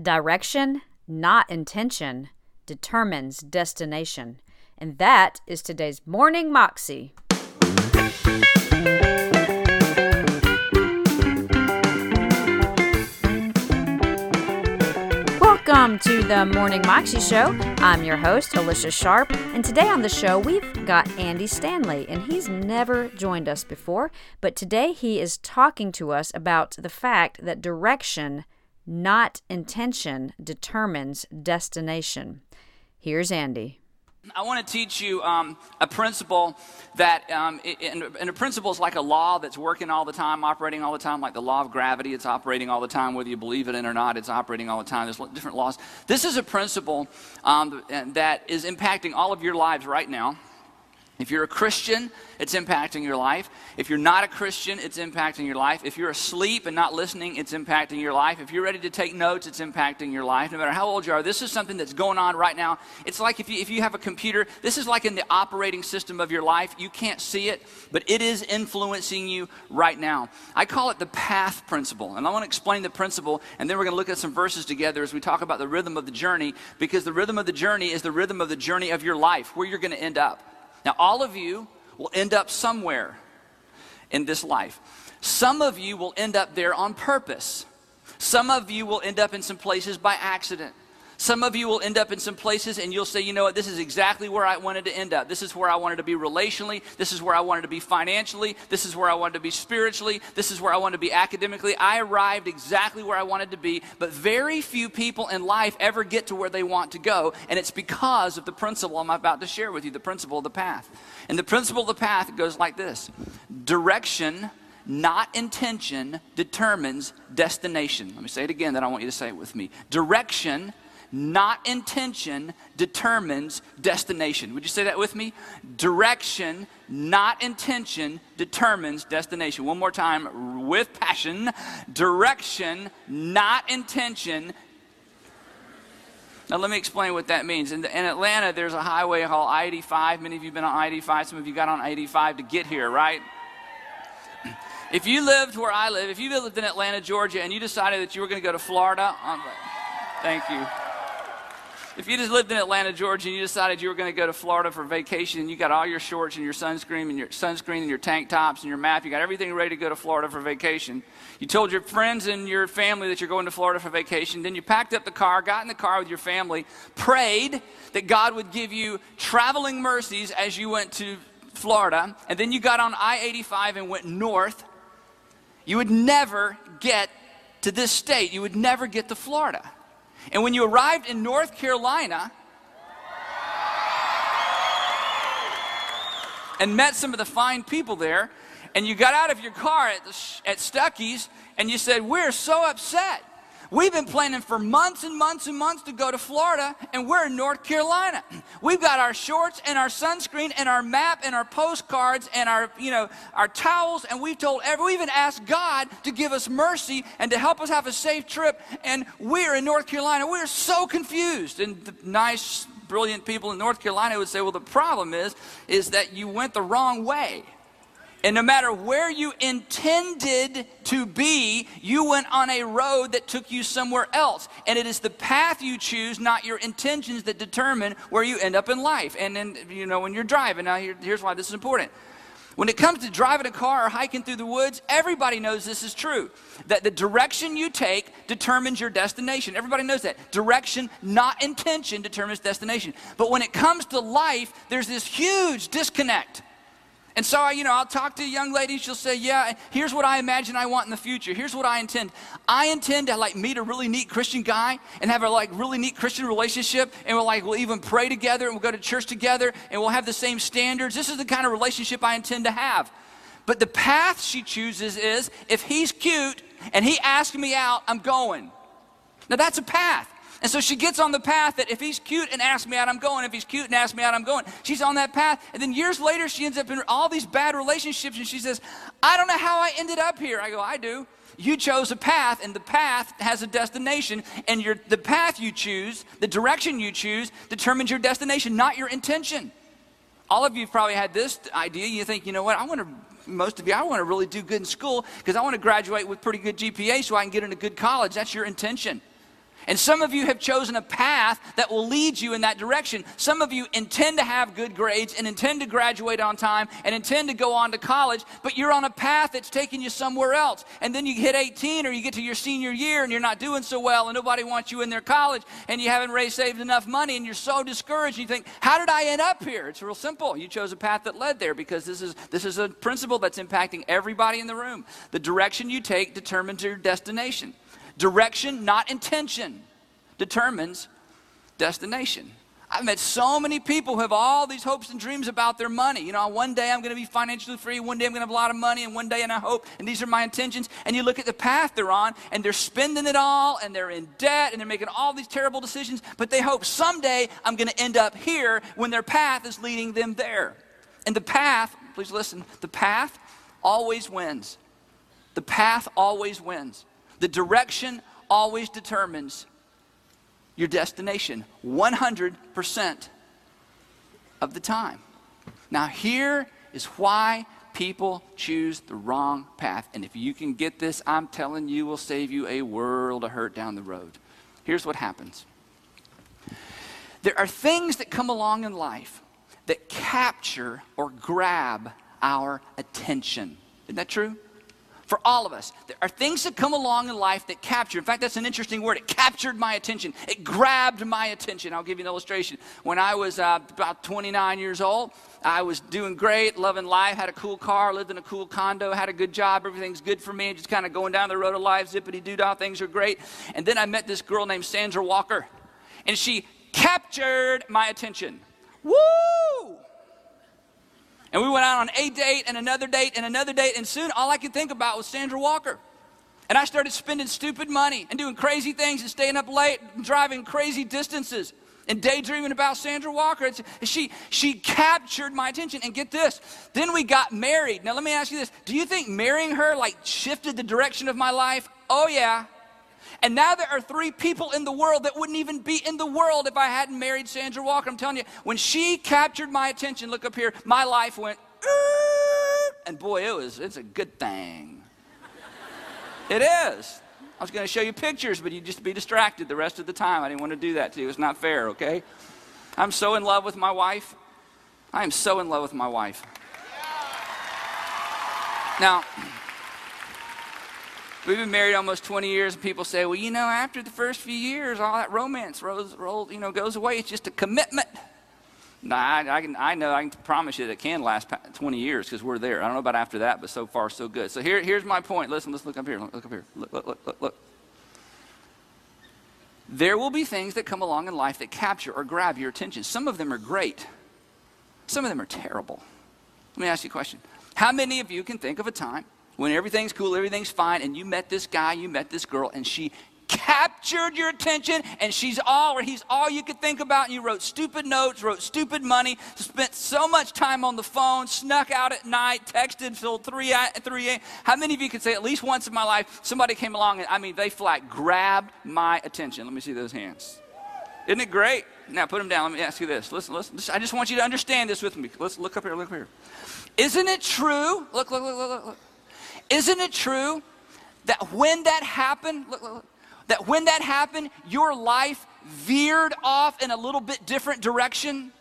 Direction, not intention, determines destination. And that is today's Morning Moxie. Welcome to the Morning Moxie Show. I'm your host, Alicia Sharp, and today on the show we've got Andy Stanley, and he's never joined us before, but today he is talking to us about the fact that direction, not intention, determines destination. Here's Andy. I want to teach you um, a principle that, um, and, a principle is like a law that's working all the time, operating all the time, like the law of gravity. It's operating all the time, whether you believe it in or not. It's operating all the time. There's different laws. This is a principle um, that is impacting all of your lives right now. If you're a Christian, it's impacting your life. If you're not a Christian, it's impacting your life. If you're asleep and not listening, it's impacting your life. If you're ready to take notes, it's impacting your life. No matter how old you are, this is something that's going on right now. It's like if you, if you have a computer, this is like in the operating system of your life. You can't see it, but it is influencing you right now. I call it the path principle. And I want to explain the principle, and then we're going to look at some verses together as we talk about the rhythm of the journey, because the rhythm of the journey is the rhythm of the journey of your life, where you're going to end up. Now, all of you will end up somewhere in this life. Some of you will end up there on purpose. Some of you will end up in some places by accident. Some of you will end up in some places and you'll say, you know what, this is exactly where I wanted to end up. This is where I wanted to be relationally. This is where I wanted to be financially. This is where I wanted to be spiritually. This is where I wanted to be academically. I arrived exactly where I wanted to be, but very few people in life ever get to where they want to go. And it's because of the principle I'm about to share with you the principle of the path. And the principle of the path goes like this direction not intention determines destination. Let me say it again, then I want you to say it with me. Direction, not intention determines destination. Would you say that with me? Direction, not intention, determines destination. One more time with passion. Direction, not intention. Now, let me explain what that means. In, in Atlanta, there's a highway called I 85. Many of you have been on I 85. Some of you got on I 85 to get here, right? If you lived where I live, if you lived in Atlanta, Georgia, and you decided that you were going to go to Florida, thank you if you just lived in Atlanta, Georgia, and you decided you were going to go to Florida for vacation, and you got all your shorts and your sunscreen and your sunscreen and your tank tops and your map, you got everything ready to go to Florida for vacation. You told your friends and your family that you're going to Florida for vacation. Then you packed up the car, got in the car with your family, prayed that God would give you traveling mercies as you went to Florida, and then you got on I 85 and went north. You would never get to this state. You would never get to Florida. And when you arrived in North Carolina and met some of the fine people there, and you got out of your car at, the, at Stuckey's and you said, We're so upset. We've been planning for months and months and months to go to Florida, and we're in North Carolina. We've got our shorts and our sunscreen and our map and our postcards and our, you know, our towels, and we've told every, we even asked God to give us mercy and to help us have a safe trip. And we're in North Carolina. We're so confused. And the nice, brilliant people in North Carolina would say, well, the problem is, is that you went the wrong way. And no matter where you intended to be, you went on a road that took you somewhere else. And it is the path you choose, not your intentions, that determine where you end up in life. And then, you know, when you're driving, now here, here's why this is important. When it comes to driving a car or hiking through the woods, everybody knows this is true. That the direction you take determines your destination. Everybody knows that. Direction, not intention, determines destination. But when it comes to life, there's this huge disconnect. And so, I, you know, I'll talk to a young lady. She'll say, "Yeah, here's what I imagine I want in the future. Here's what I intend. I intend to like meet a really neat Christian guy and have a like really neat Christian relationship, and we'll like we'll even pray together and we'll go to church together and we'll have the same standards. This is the kind of relationship I intend to have." But the path she chooses is if he's cute and he asks me out, I'm going. Now that's a path. And so she gets on the path that if he's cute and asks me out, I'm going. If he's cute and asks me out, I'm going. She's on that path. And then years later, she ends up in all these bad relationships and she says, I don't know how I ended up here. I go, I do. You chose a path, and the path has a destination, and your, the path you choose, the direction you choose, determines your destination, not your intention. All of you probably had this idea. You think, you know what, I want to most of you, I want to really do good in school because I want to graduate with pretty good GPA so I can get into good college. That's your intention. And some of you have chosen a path that will lead you in that direction. Some of you intend to have good grades and intend to graduate on time and intend to go on to college, but you're on a path that's taking you somewhere else. And then you hit 18 or you get to your senior year and you're not doing so well and nobody wants you in their college and you haven't raised saved enough money and you're so discouraged. You think, how did I end up here? It's real simple. You chose a path that led there because this is this is a principle that's impacting everybody in the room. The direction you take determines your destination. Direction, not intention, determines destination. I've met so many people who have all these hopes and dreams about their money. You know, one day I'm going to be financially free, one day I'm going to have a lot of money, and one day, and I hope, and these are my intentions. And you look at the path they're on, and they're spending it all, and they're in debt, and they're making all these terrible decisions, but they hope someday I'm going to end up here when their path is leading them there. And the path, please listen, the path always wins. The path always wins. The direction always determines your destination 100% of the time. Now, here is why people choose the wrong path. And if you can get this, I'm telling you, will save you a world of hurt down the road. Here's what happens there are things that come along in life that capture or grab our attention. Isn't that true? For all of us. There are things that come along in life that capture. In fact, that's an interesting word. It captured my attention. It grabbed my attention. I'll give you an illustration. When I was uh, about 29 years old, I was doing great, loving life, had a cool car, lived in a cool condo, had a good job, everything's good for me, just kind of going down the road of life, zippity doo dah, things are great. And then I met this girl named Sandra Walker, and she captured my attention. Woo! And we went out on a date and another date and another date, and soon all I could think about was Sandra Walker. And I started spending stupid money and doing crazy things and staying up late and driving crazy distances and daydreaming about Sandra Walker. It's, she, she captured my attention. And get this, then we got married. Now, let me ask you this Do you think marrying her like shifted the direction of my life? Oh, yeah. And now there are three people in the world that wouldn't even be in the world if I hadn't married Sandra Walker. I'm telling you, when she captured my attention, look up here, my life went, and boy, it was, it's a good thing. it is. I was going to show you pictures, but you'd just be distracted the rest of the time. I didn't want to do that to you. It's not fair, okay? I'm so in love with my wife. I am so in love with my wife. Now, We've been married almost 20 years, and people say, well, you know, after the first few years, all that romance rolls, rolls, you know, goes away. It's just a commitment. No, I, I, can, I know, I can promise you that it can last 20 years because we're there. I don't know about after that, but so far, so good. So here, here's my point. Listen, let's look up here. Look up here. Look, look, look, look, look. There will be things that come along in life that capture or grab your attention. Some of them are great, some of them are terrible. Let me ask you a question. How many of you can think of a time when everything's cool, everything's fine, and you met this guy, you met this girl, and she captured your attention and she's all or he's all you could think about and you wrote stupid notes wrote stupid money spent so much time on the phone snuck out at night texted until 3 3 a.m how many of you could say at least once in my life somebody came along and i mean they flat grabbed my attention. Let me see those hands. Isn't it great? Now put them down. Let me ask you this. Listen listen i just want you to understand this with me. Let's look up here look up here. Isn't it true? Look look look look, look isn't it true that when that happened, look, look, that when that happened, your life veered off in a little bit different direction?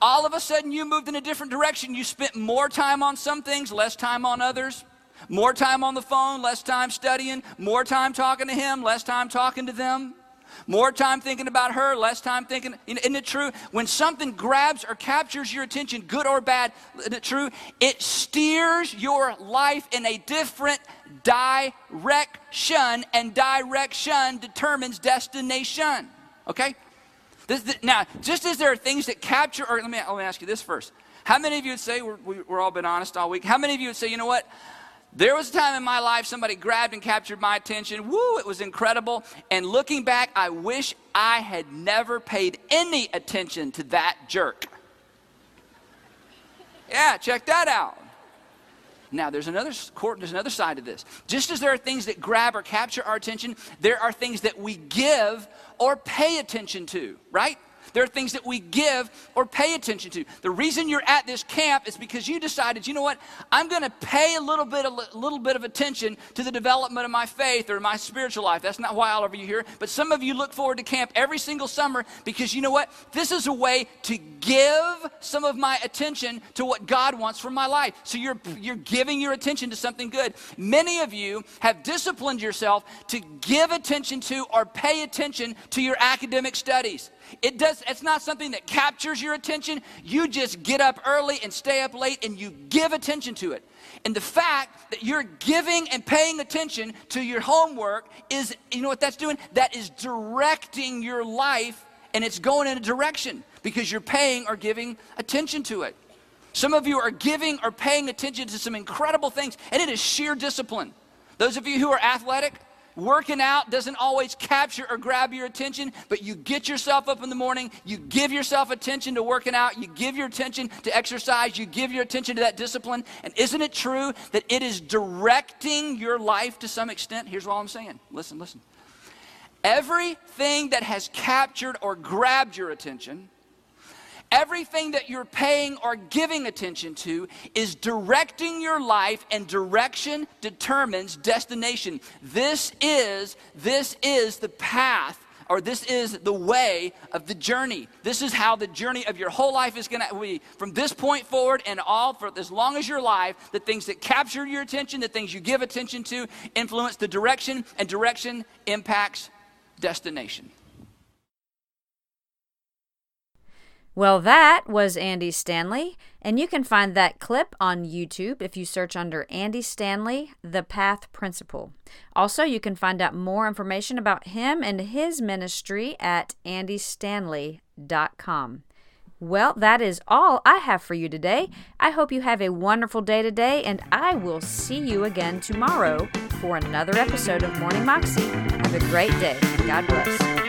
All of a sudden, you moved in a different direction. You spent more time on some things, less time on others. More time on the phone, less time studying. More time talking to him, less time talking to them. More time thinking about her, less time thinking. Isn't it true? When something grabs or captures your attention, good or bad, isn't it true? It steers your life in a different direction, and direction determines destination. Okay? This, this, now, just as there are things that capture, or let me, let me ask you this first. How many of you would say, we're, we're all been honest all week, how many of you would say, you know what? There was a time in my life somebody grabbed and captured my attention. Woo, it was incredible. And looking back, I wish I had never paid any attention to that jerk. Yeah, check that out. Now, there's another court, there's another side of this. Just as there are things that grab or capture our attention, there are things that we give or pay attention to, right? There are things that we give or pay attention to. The reason you're at this camp is because you decided, you know what? I'm going to pay a little bit, a little bit of attention to the development of my faith or my spiritual life. That's not why all of you here, but some of you look forward to camp every single summer because you know what? This is a way to give some of my attention to what God wants for my life. So you're you're giving your attention to something good. Many of you have disciplined yourself to give attention to or pay attention to your academic studies. It does it's not something that captures your attention. You just get up early and stay up late and you give attention to it. And the fact that you're giving and paying attention to your homework is you know what that's doing? That is directing your life and it's going in a direction because you're paying or giving attention to it. Some of you are giving or paying attention to some incredible things, and it is sheer discipline. Those of you who are athletic, working out doesn't always capture or grab your attention, but you get yourself up in the morning, you give yourself attention to working out, you give your attention to exercise, you give your attention to that discipline. And isn't it true that it is directing your life to some extent? Here's what I'm saying. Listen, listen. Everything that has captured or grabbed your attention Everything that you're paying or giving attention to is directing your life, and direction determines destination. This is, this is the path or this is the way of the journey. This is how the journey of your whole life is going to be. From this point forward and all for as long as your life, the things that capture your attention, the things you give attention to, influence the direction, and direction impacts destination. Well, that was Andy Stanley, and you can find that clip on YouTube if you search under Andy Stanley, The Path Principle. Also, you can find out more information about him and his ministry at andystanley.com. Well, that is all I have for you today. I hope you have a wonderful day today, and I will see you again tomorrow for another episode of Morning Moxie. Have a great day. God bless.